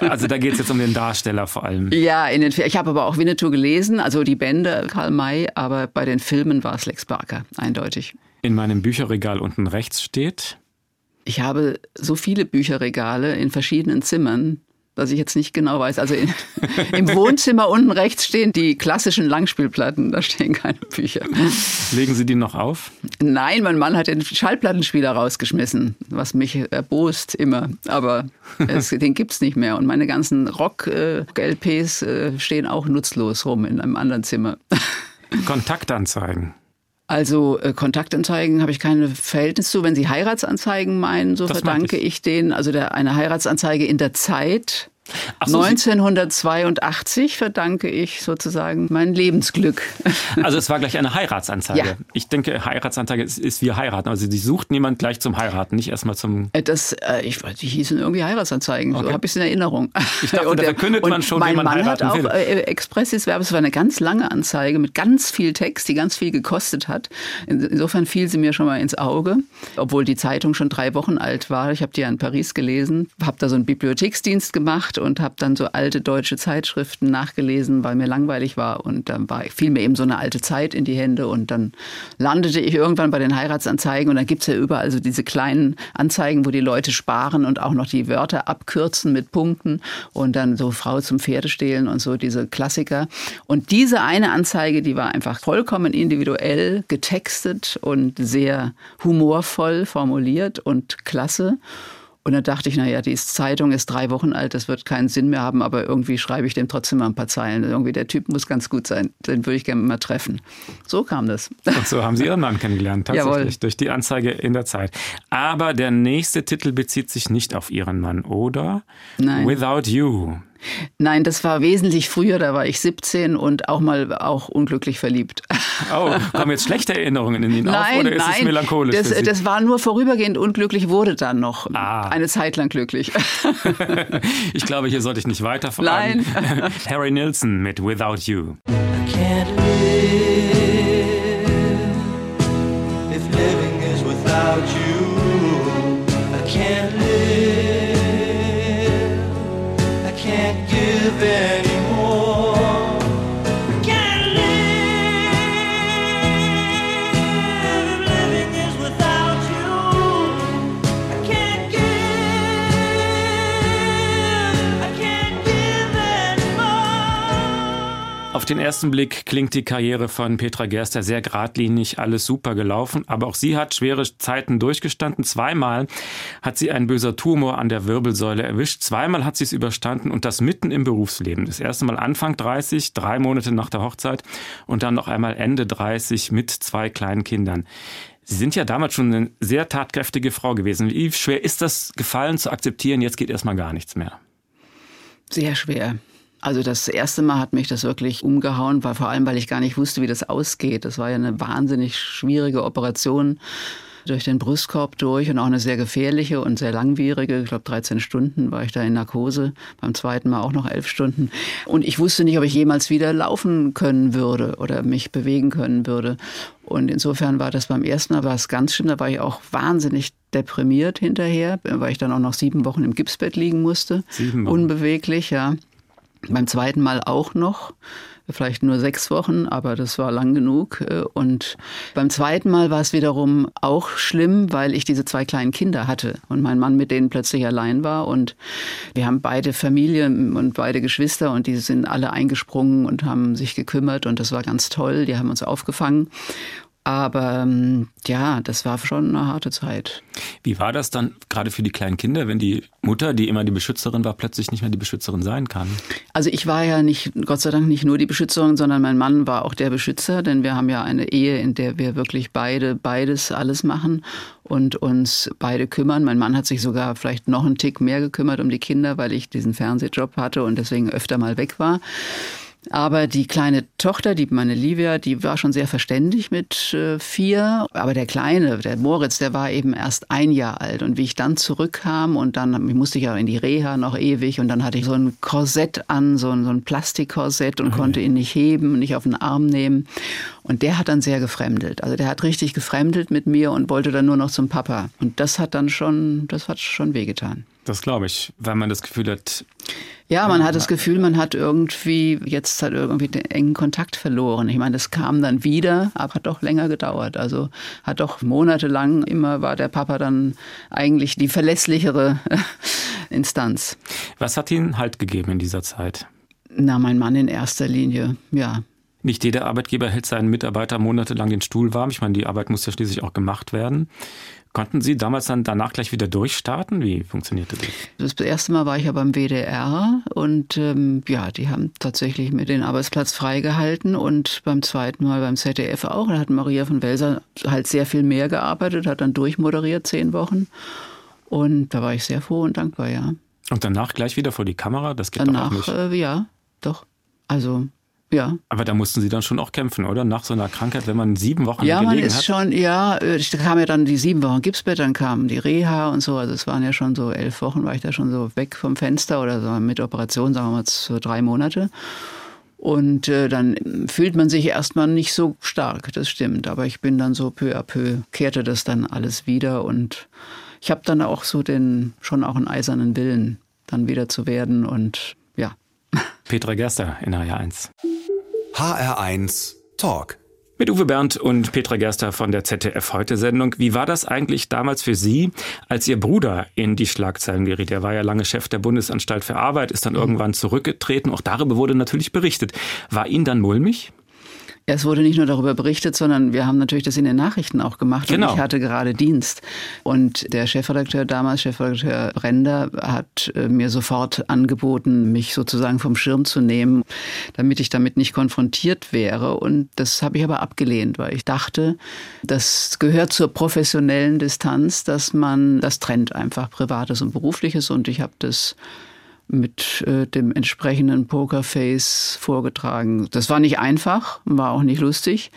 Also da geht es jetzt um den Darsteller vor allem. Ja, in den, ich habe aber auch Winnetou gelesen, also die Bände Karl May, aber bei den Filmen war es Lex Barker, eindeutig. In meinem Bücherregal unten rechts steht? Ich habe so viele Bücherregale in verschiedenen Zimmern, dass ich jetzt nicht genau weiß. Also in, [laughs] im Wohnzimmer unten rechts stehen die klassischen Langspielplatten, da stehen keine Bücher. Legen Sie die noch auf? Nein, mein Mann hat den Schallplattenspieler rausgeschmissen, was mich erbost immer. Aber es, [laughs] den es nicht mehr. Und meine ganzen Rock-LPs äh, stehen auch nutzlos rum in einem anderen Zimmer. Kontaktanzeigen. Also äh, Kontaktanzeigen habe ich keine Verhältnis zu. Wenn Sie Heiratsanzeigen meinen, so das verdanke ich. ich denen, also der, eine Heiratsanzeige in der Zeit so, 1982 verdanke ich sozusagen mein Lebensglück. [laughs] Also es war gleich eine Heiratsanzeige. Ja. Ich denke, Heiratsanzeige ist, ist wie heiraten. Also sie sucht niemand gleich zum Heiraten, nicht erstmal zum. Äh, das, äh, ich, die hießen irgendwie Heiratsanzeigen. Okay. So habe ich es in Erinnerung. Ich dachte, da verkündet man schon, mein wie man Mann heiraten hat auch will. Äh, Expressis Verbes es war eine ganz lange Anzeige mit ganz viel Text, die ganz viel gekostet hat. Insofern fiel sie mir schon mal ins Auge, obwohl die Zeitung schon drei Wochen alt war. Ich habe die ja in Paris gelesen, habe da so einen Bibliotheksdienst gemacht und habe dann so alte deutsche Zeitschriften nachgelesen, weil mir langweilig war. Und dann war, fiel mir eben so eine alte Zeit in die Hände. Und dann landete ich irgendwann bei den Heiratsanzeigen. Und dann gibt es ja überall so diese kleinen Anzeigen, wo die Leute sparen und auch noch die Wörter abkürzen mit Punkten. Und dann so Frau zum Pferdestehlen und so diese Klassiker. Und diese eine Anzeige, die war einfach vollkommen individuell getextet und sehr humorvoll formuliert und klasse. Und dann dachte ich, naja, die Zeitung ist drei Wochen alt, das wird keinen Sinn mehr haben, aber irgendwie schreibe ich dem trotzdem mal ein paar Zeilen. Irgendwie der Typ muss ganz gut sein, den würde ich gerne mal treffen. So kam das. Und so haben Sie Ihren Mann kennengelernt, [laughs] tatsächlich, Jawohl. durch die Anzeige in der Zeit. Aber der nächste Titel bezieht sich nicht auf Ihren Mann, oder? Nein. Without You. Nein, das war wesentlich früher, da war ich 17 und auch mal auch unglücklich verliebt. Oh, kommen jetzt schlechte Erinnerungen in ihn nein, auf oder ist nein, es melancholisch? Das, das war nur vorübergehend unglücklich, wurde dann noch ah. eine Zeit lang glücklich. [laughs] ich glaube, hier sollte ich nicht weiter. Nein. [laughs] Harry Nilsson mit Without You. I can't can't give anymore. Den ersten Blick klingt die Karriere von Petra Gerster sehr geradlinig, alles super gelaufen. Aber auch sie hat schwere Zeiten durchgestanden. Zweimal hat sie ein böser Tumor an der Wirbelsäule erwischt. Zweimal hat sie es überstanden und das mitten im Berufsleben. Das erste Mal Anfang 30, drei Monate nach der Hochzeit und dann noch einmal Ende 30 mit zwei kleinen Kindern. Sie sind ja damals schon eine sehr tatkräftige Frau gewesen. Wie schwer ist das gefallen zu akzeptieren, jetzt geht erstmal gar nichts mehr? Sehr schwer. Also das erste Mal hat mich das wirklich umgehauen, weil vor allem, weil ich gar nicht wusste, wie das ausgeht. Das war ja eine wahnsinnig schwierige Operation durch den Brustkorb durch und auch eine sehr gefährliche und sehr langwierige. Ich glaube, 13 Stunden war ich da in Narkose. Beim zweiten Mal auch noch elf Stunden. Und ich wusste nicht, ob ich jemals wieder laufen können würde oder mich bewegen können würde. Und insofern war das beim ersten Mal war es ganz schlimm. Da war ich auch wahnsinnig deprimiert hinterher, weil ich dann auch noch sieben Wochen im Gipsbett liegen musste. Sieben Wochen. Unbeweglich, ja. Beim zweiten Mal auch noch. Vielleicht nur sechs Wochen, aber das war lang genug. Und beim zweiten Mal war es wiederum auch schlimm, weil ich diese zwei kleinen Kinder hatte und mein Mann mit denen plötzlich allein war. Und wir haben beide Familien und beide Geschwister und die sind alle eingesprungen und haben sich gekümmert und das war ganz toll. Die haben uns aufgefangen. Aber ähm, ja, das war schon eine harte Zeit. Wie war das dann gerade für die kleinen Kinder, wenn die Mutter, die immer die Beschützerin war, plötzlich nicht mehr die Beschützerin sein kann? Also ich war ja nicht, Gott sei Dank, nicht nur die Beschützerin, sondern mein Mann war auch der Beschützer, denn wir haben ja eine Ehe, in der wir wirklich beide beides alles machen und uns beide kümmern. Mein Mann hat sich sogar vielleicht noch einen Tick mehr gekümmert um die Kinder, weil ich diesen Fernsehjob hatte und deswegen öfter mal weg war. Aber die kleine Tochter, die meine Livia, die war schon sehr verständig mit äh, vier. Aber der Kleine, der Moritz, der war eben erst ein Jahr alt. Und wie ich dann zurückkam und dann musste ich ja in die Reha noch ewig und dann hatte ich so ein Korsett an, so ein, so ein Plastikkorsett und Okay. konnte ihn nicht heben, nicht auf den Arm nehmen. Und der hat dann sehr gefremdelt. Also der hat richtig gefremdelt mit mir und wollte dann nur noch zum Papa. Und das hat dann schon, das hat schon wehgetan. Das glaube ich, weil man das Gefühl hat, Ja, man hat das Gefühl, man hat irgendwie jetzt hat irgendwie den engen Kontakt verloren. Ich meine, das kam dann wieder, aber hat doch länger gedauert. Also hat doch monatelang immer war der Papa dann eigentlich die verlässlichere [laughs] Instanz. was hat Ihnen Halt gegeben in dieser Zeit? Na, mein Mann in erster Linie, ja. Nicht jeder Arbeitgeber hält seinen Mitarbeiter monatelang den Stuhl warm. Ich meine, die Arbeit muss ja schließlich auch gemacht werden. Konnten Sie damals dann danach gleich wieder durchstarten? Wie funktionierte das? Das erste Mal war ich ja beim WDR und ähm, ja, die haben tatsächlich mir den Arbeitsplatz freigehalten und beim zweiten Mal beim ZDF auch. Da hat Maria von Welser halt sehr viel mehr gearbeitet, hat dann durchmoderiert zehn Wochen und da war ich sehr froh und dankbar, ja. Und danach gleich wieder vor die Kamera? Das geht doch auch Danach, nicht. äh, ja, doch. Also, ja. Aber da mussten Sie dann schon auch kämpfen, oder? Nach so einer Krankheit, wenn man sieben Wochen Ja, man ist hat. schon, ja, äh, da kam ja dann die sieben Wochen Gipsbett, dann kam die Reha und so. Also es waren ja schon so elf Wochen, war ich da schon so weg vom Fenster oder so mit Operation, sagen wir mal so drei Monate. Und äh, dann fühlt man sich erstmal nicht so stark, das stimmt. Aber ich bin dann so peu à peu, kehrte das dann alles wieder und ich habe dann auch so den, schon auch einen eisernen Willen, dann wieder zu werden und ja. [laughs] Petra Gerster in HR1. HR1 Talk. Mit Uwe Bernd und Petra Gerster von der ZDF Heute Sendung. Wie war das eigentlich damals für Sie, als Ihr Bruder in die Schlagzeilen geriet? Er war ja lange Chef der Bundesanstalt für Arbeit, ist dann irgendwann zurückgetreten. Auch darüber wurde natürlich berichtet. War Ihnen dann mulmig? Ja, es wurde nicht nur darüber berichtet, sondern wir haben natürlich das in den Nachrichten auch gemacht. Genau. Und ich hatte gerade Dienst. Und der Chefredakteur damals, Chefredakteur Brender, hat äh, mir sofort angeboten, mich sozusagen vom Schirm zu nehmen, damit ich damit nicht konfrontiert wäre. Und das habe ich aber abgelehnt, weil ich dachte, das gehört zur professionellen Distanz, dass man das trennt einfach Privates und Berufliches. Und ich habe das mit äh, dem entsprechenden Pokerface vorgetragen. Das war nicht einfach, war auch nicht lustig,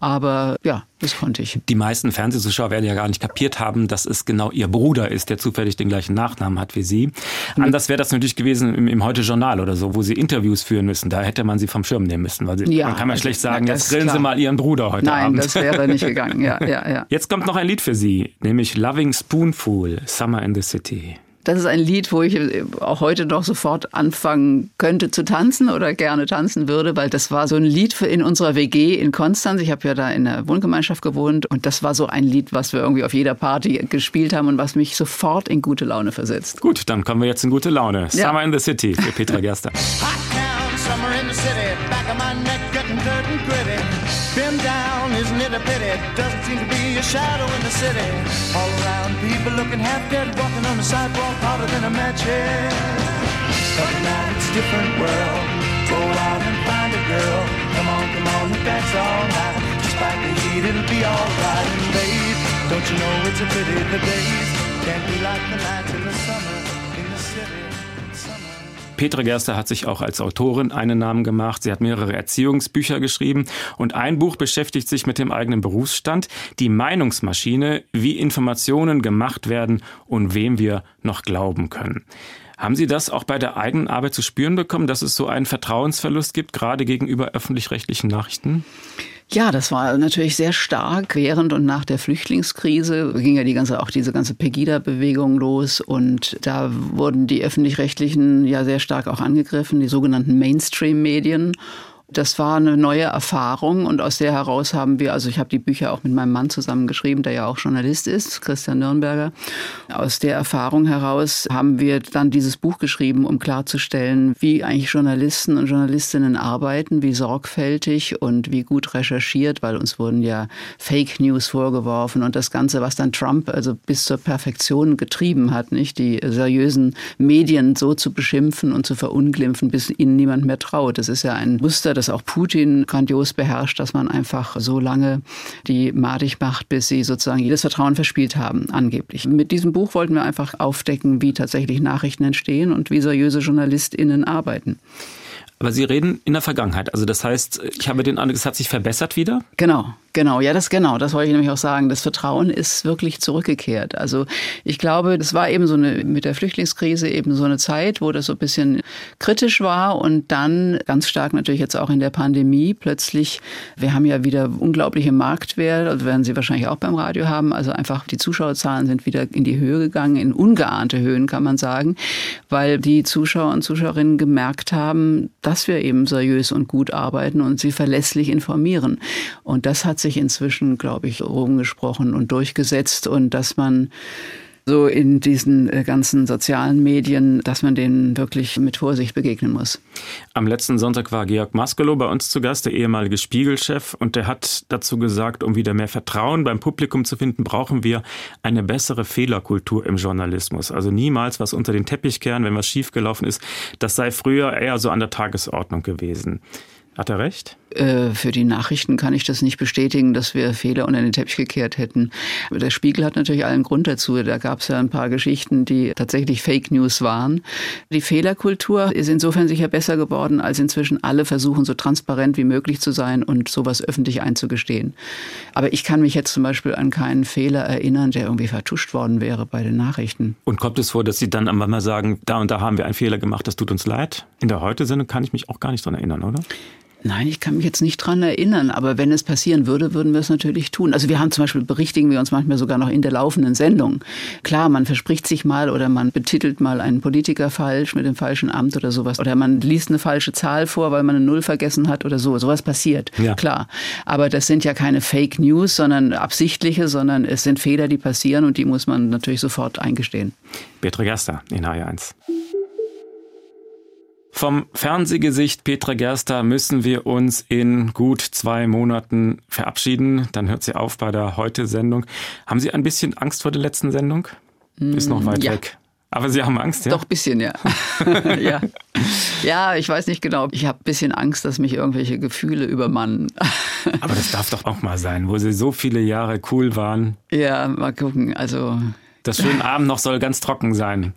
aber ja, das konnte ich. Die meisten Fernsehzuschauer werden ja gar nicht kapiert haben, dass es genau Ihr Bruder ist, der zufällig den gleichen Nachnamen hat wie Sie. Anders wäre das natürlich gewesen im, im Heute-Journal oder so, wo Sie Interviews führen müssen. Da hätte man Sie vom Schirm nehmen müssen. Weil Sie, Ja, man kann ja schlecht sagen, jetzt grillen Sie klar. mal Ihren Bruder heute Nein, Abend. das wäre nicht gegangen. Ja, ja, ja. Jetzt kommt noch ein Lied für Sie, nämlich Loving Spoonful, Summer in the City. Das ist ein Lied, wo ich auch heute noch sofort anfangen könnte zu tanzen oder gerne tanzen würde, weil das war so ein Lied für in unserer WG in Konstanz. Ich habe ja da in der Wohngemeinschaft gewohnt und das war so ein Lied, was wir irgendwie auf jeder Party gespielt haben und was mich sofort in gute Laune versetzt. Gut, dann kommen wir jetzt in gute Laune. Ja. Summer in the City für Petra Gerster. [laughs] city. Back of my neck getting dirt and gritty. Been down, isn't it a pity? Doesn't seem to be a shadow in the city. All around, people looking half dead, walking on the sidewalk harder than a match head. But now it's a different world. Go out and find a girl. Come on, come on, and dance all night. Despite the heat, it'll be alright. And babe, don't you know it's a pity the days can't be like the nights in the summer Petra Gerster hat sich auch als Autorin einen Namen gemacht. Sie hat mehrere Erziehungsbücher geschrieben und ein Buch beschäftigt sich mit dem eigenen Berufsstand, die Meinungsmaschine, wie Informationen gemacht werden und wem wir noch glauben können. Haben Sie das auch bei der eigenen Arbeit zu spüren bekommen, dass es so einen Vertrauensverlust gibt, gerade gegenüber öffentlich-rechtlichen Nachrichten? Ja, das war natürlich sehr stark. Während und nach der Flüchtlingskrise ging ja die ganze, auch diese ganze Pegida-Bewegung los und da wurden die öffentlich-rechtlichen ja sehr stark auch angegriffen, die sogenannten Mainstream-Medien. Das war eine neue Erfahrung und aus der heraus haben wir, also ich habe die Bücher auch mit meinem Mann zusammen geschrieben, der ja auch Journalist ist, Christian Nürnberger. Aus der Erfahrung heraus haben wir dann dieses Buch geschrieben, um klarzustellen, wie eigentlich Journalisten und Journalistinnen arbeiten, wie sorgfältig und wie gut recherchiert, weil uns wurden ja Fake News vorgeworfen und das Ganze, was dann Trump also bis zur Perfektion getrieben hat, nicht die seriösen Medien so zu beschimpfen und zu verunglimpfen, bis ihnen niemand mehr traut. Das ist ja ein Muster, das auch Putin grandios beherrscht, dass man einfach so lange die madig macht, bis sie sozusagen jedes Vertrauen verspielt haben, angeblich. Mit diesem Buch wollten wir einfach aufdecken, wie tatsächlich Nachrichten entstehen und wie seriöse JournalistInnen arbeiten. Aber Sie reden in der Vergangenheit. Also das heißt, ich habe den Eindruck, es hat sich verbessert wieder? Genau, genau. Ja, das genau. Das wollte ich nämlich auch sagen. Das Vertrauen ist wirklich zurückgekehrt. Also ich glaube, das war eben so eine, mit der Flüchtlingskrise eben so eine Zeit, wo das so ein bisschen kritisch war und dann ganz stark natürlich jetzt auch in der Pandemie plötzlich, wir haben ja wieder unglaubliche Marktwert, also werden Sie wahrscheinlich auch beim Radio haben. Also einfach die Zuschauerzahlen sind wieder in die Höhe gegangen, in ungeahnte Höhen kann man sagen, weil die Zuschauer und Zuschauerinnen gemerkt haben, dass wir eben seriös und gut arbeiten und sie verlässlich informieren. Und das hat sich inzwischen, glaube ich, rumgesprochen und durchgesetzt und dass man so in diesen äh, ganzen sozialen Medien, dass man denen wirklich mit Vorsicht begegnen muss. Am letzten Sonntag war Georg Maskelow bei uns zu Gast, der ehemalige Spiegelchef, und der hat dazu gesagt, um wieder mehr Vertrauen beim Publikum zu finden, brauchen wir eine bessere Fehlerkultur im Journalismus. Also niemals was unter den Teppich kehren, wenn was schiefgelaufen ist. Das sei früher eher so an der Tagesordnung gewesen. Hat er recht? Äh, Für die Nachrichten kann ich das nicht bestätigen, dass wir Fehler unter den Teppich gekehrt hätten. Der Spiegel hat natürlich allen Grund dazu. Da gab es ja ein paar Geschichten, die tatsächlich Fake News waren. Die Fehlerkultur ist insofern sicher besser geworden, als inzwischen alle versuchen, so transparent wie möglich zu sein und sowas öffentlich einzugestehen. Aber ich kann mich jetzt zum Beispiel an keinen Fehler erinnern, der irgendwie vertuscht worden wäre bei den Nachrichten. Und kommt es vor, dass Sie dann einmal sagen, da und da haben wir einen Fehler gemacht, das tut uns leid? In der Heute-Sendung kann ich mich auch gar nicht dran erinnern, oder? Nein, ich kann mich jetzt nicht dran erinnern, aber wenn es passieren würde, würden wir es natürlich tun. Also wir haben zum Beispiel, berichtigen wir uns manchmal sogar noch in der laufenden Sendung. Klar, man verspricht sich mal oder man betitelt mal einen Politiker falsch mit dem falschen Amt oder sowas. Oder man liest eine falsche Zahl vor, weil man eine Null vergessen hat oder so. Sowas passiert, Ja. klar. Aber das sind ja keine Fake News, sondern absichtliche, sondern es sind Fehler, die passieren und die muss man natürlich sofort eingestehen. Petra Gerster in HR1. Vom Fernsehgesicht Petra Gerster müssen wir uns in gut zwei Monaten verabschieden. Dann hört sie auf bei der Heute-Sendung. Haben Sie ein bisschen Angst vor der letzten Sendung? Ist noch weit ja. weg. Aber Sie haben Angst, ja? Doch, ein bisschen, ja. [laughs] ja. Ja, ich weiß nicht genau. Ich habe ein bisschen Angst, dass mich irgendwelche Gefühle übermannen. Aber das darf doch auch mal sein, wo Sie so viele Jahre cool waren. ja, mal gucken. Also, Das schöne Abend noch soll ganz trocken sein.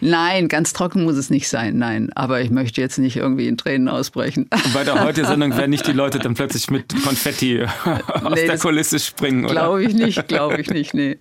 nein, ganz trocken muss es nicht sein, nein. Aber ich möchte jetzt nicht irgendwie in Tränen ausbrechen. Und bei der Heute-Sendung werden nicht die Leute dann plötzlich mit Konfetti aus Nee, der Kulisse springen, oder? Glaube ich nicht, glaube ich nicht, nee.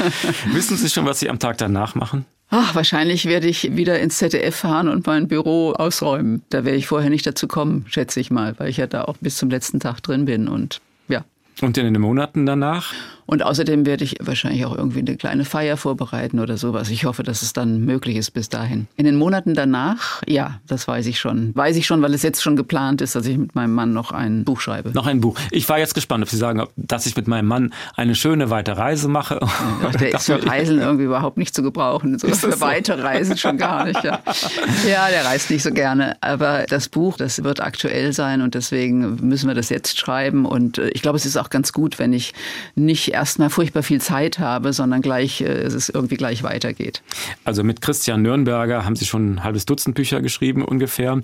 [laughs] Wissen Sie schon, was Sie am Tag danach machen? Ach, wahrscheinlich werde ich wieder ins ZDF fahren und mein Büro ausräumen. Da werde ich vorher nicht dazu kommen, schätze ich mal, weil ich ja da auch bis zum letzten Tag drin bin und ja. Und in den Monaten danach? Und außerdem werde ich wahrscheinlich auch irgendwie eine kleine Feier vorbereiten oder sowas. Ich hoffe, dass es dann möglich ist bis dahin. In den Monaten danach, ja, das weiß ich schon. Weiß ich schon, weil es jetzt schon geplant ist, dass ich mit meinem Mann noch ein Buch schreibe. Noch ein Buch. Ich war jetzt gespannt, ob Sie sagen, dass ich mit meinem Mann eine schöne weite Reise mache. Ja, der [laughs] ist für Reisen irgendwie überhaupt nicht zu gebrauchen. So für weite Reisen schon gar nicht. Ja. [laughs] ja, der reist nicht so gerne. Aber das Buch, das wird aktuell sein und deswegen müssen wir das jetzt schreiben. Und äh, ich glaube, es ist auch ganz gut, wenn ich nicht erstmal furchtbar viel Zeit habe, sondern gleich äh, es irgendwie gleich weitergeht. Also mit Christian Nürnberger haben Sie schon ein halbes Dutzend Bücher geschrieben ungefähr.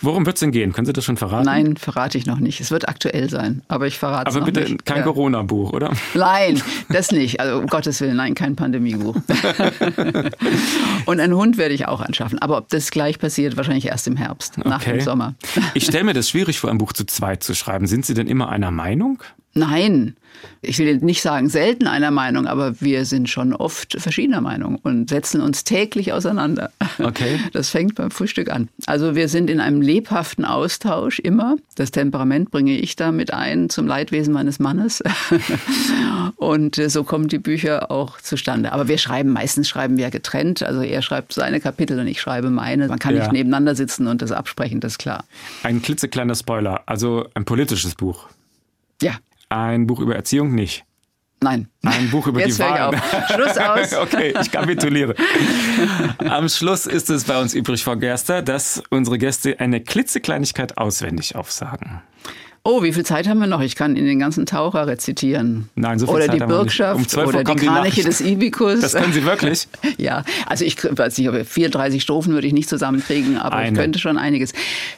Worum wird es denn gehen? Können Sie das schon verraten? Nein, verrate ich noch nicht. Es wird aktuell sein, aber ich verrate es noch nicht. Aber bitte kein ja. Corona-Buch, oder? Nein, [laughs] das nicht. Also um Gottes Willen, nein, kein Pandemiebuch. [laughs] Und einen Hund werde ich auch anschaffen. Aber ob das gleich passiert, wahrscheinlich erst im Herbst, okay. nach dem Sommer. Ich stelle mir das schwierig vor, ein Buch zu zweit zu schreiben. Sind Sie denn immer einer Meinung? Nein, ich will nicht sagen selten einer Meinung, aber wir sind schon oft verschiedener Meinung und setzen uns täglich auseinander. Okay. [laughs] Das fängt beim Frühstück an. Also wir sind in einem lebhaften Austausch immer. Das Temperament bringe ich da mit ein zum Leidwesen meines Mannes. [laughs] Und äh, so kommen die Bücher auch zustande. Aber wir schreiben, meistens schreiben wir getrennt. Also er schreibt seine Kapitel und ich schreibe meine. Man kann ja. nicht nebeneinander sitzen und das absprechen, das ist klar. Ein klitzekleiner Spoiler, also ein politisches Buch. Ja. Ein Buch über Erziehung nicht. Nein. Ein Buch über Jetzt die Wahl. Schluss aus. [laughs] okay, ich kapituliere. Am Schluss ist es bei uns übrig, Frau Gerster, dass unsere Gäste eine klitzekleinigkeit auswendig aufsagen. Oh, wie viel Zeit haben wir noch? Ich kann in den ganzen Taucher rezitieren. Nein, so viel oder Zeit die Bürgschaft um oder die Kraniche des Ibikus. Das können Sie wirklich? [laughs] ja, also ich weiß nicht, ob 34 Strophen würde ich nicht zusammenkriegen, aber Eine. ich könnte schon einiges.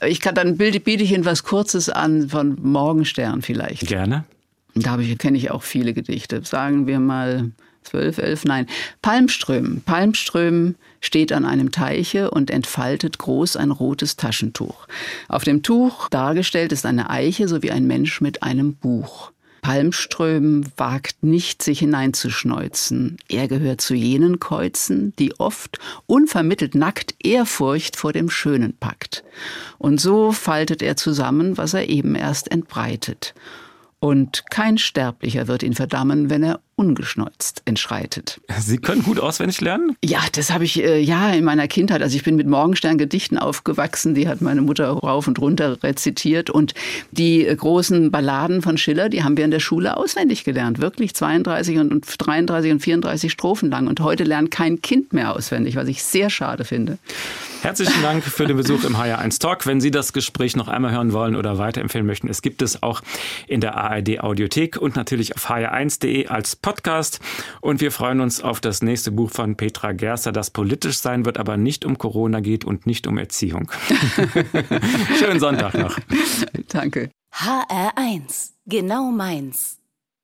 Ich kann dann biete ich Ihnen was Kurzes an von Morgenstern vielleicht. Gerne. Da kenne ich auch viele Gedichte. Sagen wir mal zwölf, elf, nein. Palmström. Palmström steht an einem Teiche und entfaltet groß ein rotes Taschentuch. Auf dem Tuch dargestellt ist eine Eiche sowie ein Mensch mit einem Buch. Palmström wagt nicht, sich hineinzuschneuzen. Er gehört zu jenen Käuzen, die oft unvermittelt nackt Ehrfurcht vor dem Schönen packt. Und so faltet er zusammen, was er eben erst entbreitet. Und kein Sterblicher wird ihn verdammen, wenn er ungeschneuzt entschreitet. Sie können gut auswendig lernen? Ja, das habe ich äh, ja in meiner Kindheit. Also ich bin mit Morgenstern-Gedichten aufgewachsen. Die hat meine Mutter rauf und runter rezitiert. Und die äh, großen Balladen von Schiller, die haben wir in der Schule auswendig gelernt. Wirklich 32 und, und 33 und 34 Strophen lang. Und heute lernt kein Kind mehr auswendig, was ich sehr schade finde. Herzlichen Dank für den Besuch im HR1 Talk. Wenn Sie das Gespräch noch einmal hören wollen oder weiterempfehlen möchten, es gibt es auch in der ARD Audiothek und natürlich auf hr1.de als Podcast. Und wir freuen uns auf das nächste Buch von Petra Gerster, das politisch sein wird, aber nicht um Corona geht und nicht um Erziehung. [laughs] Schönen Sonntag noch. Danke. HR1, genau meins.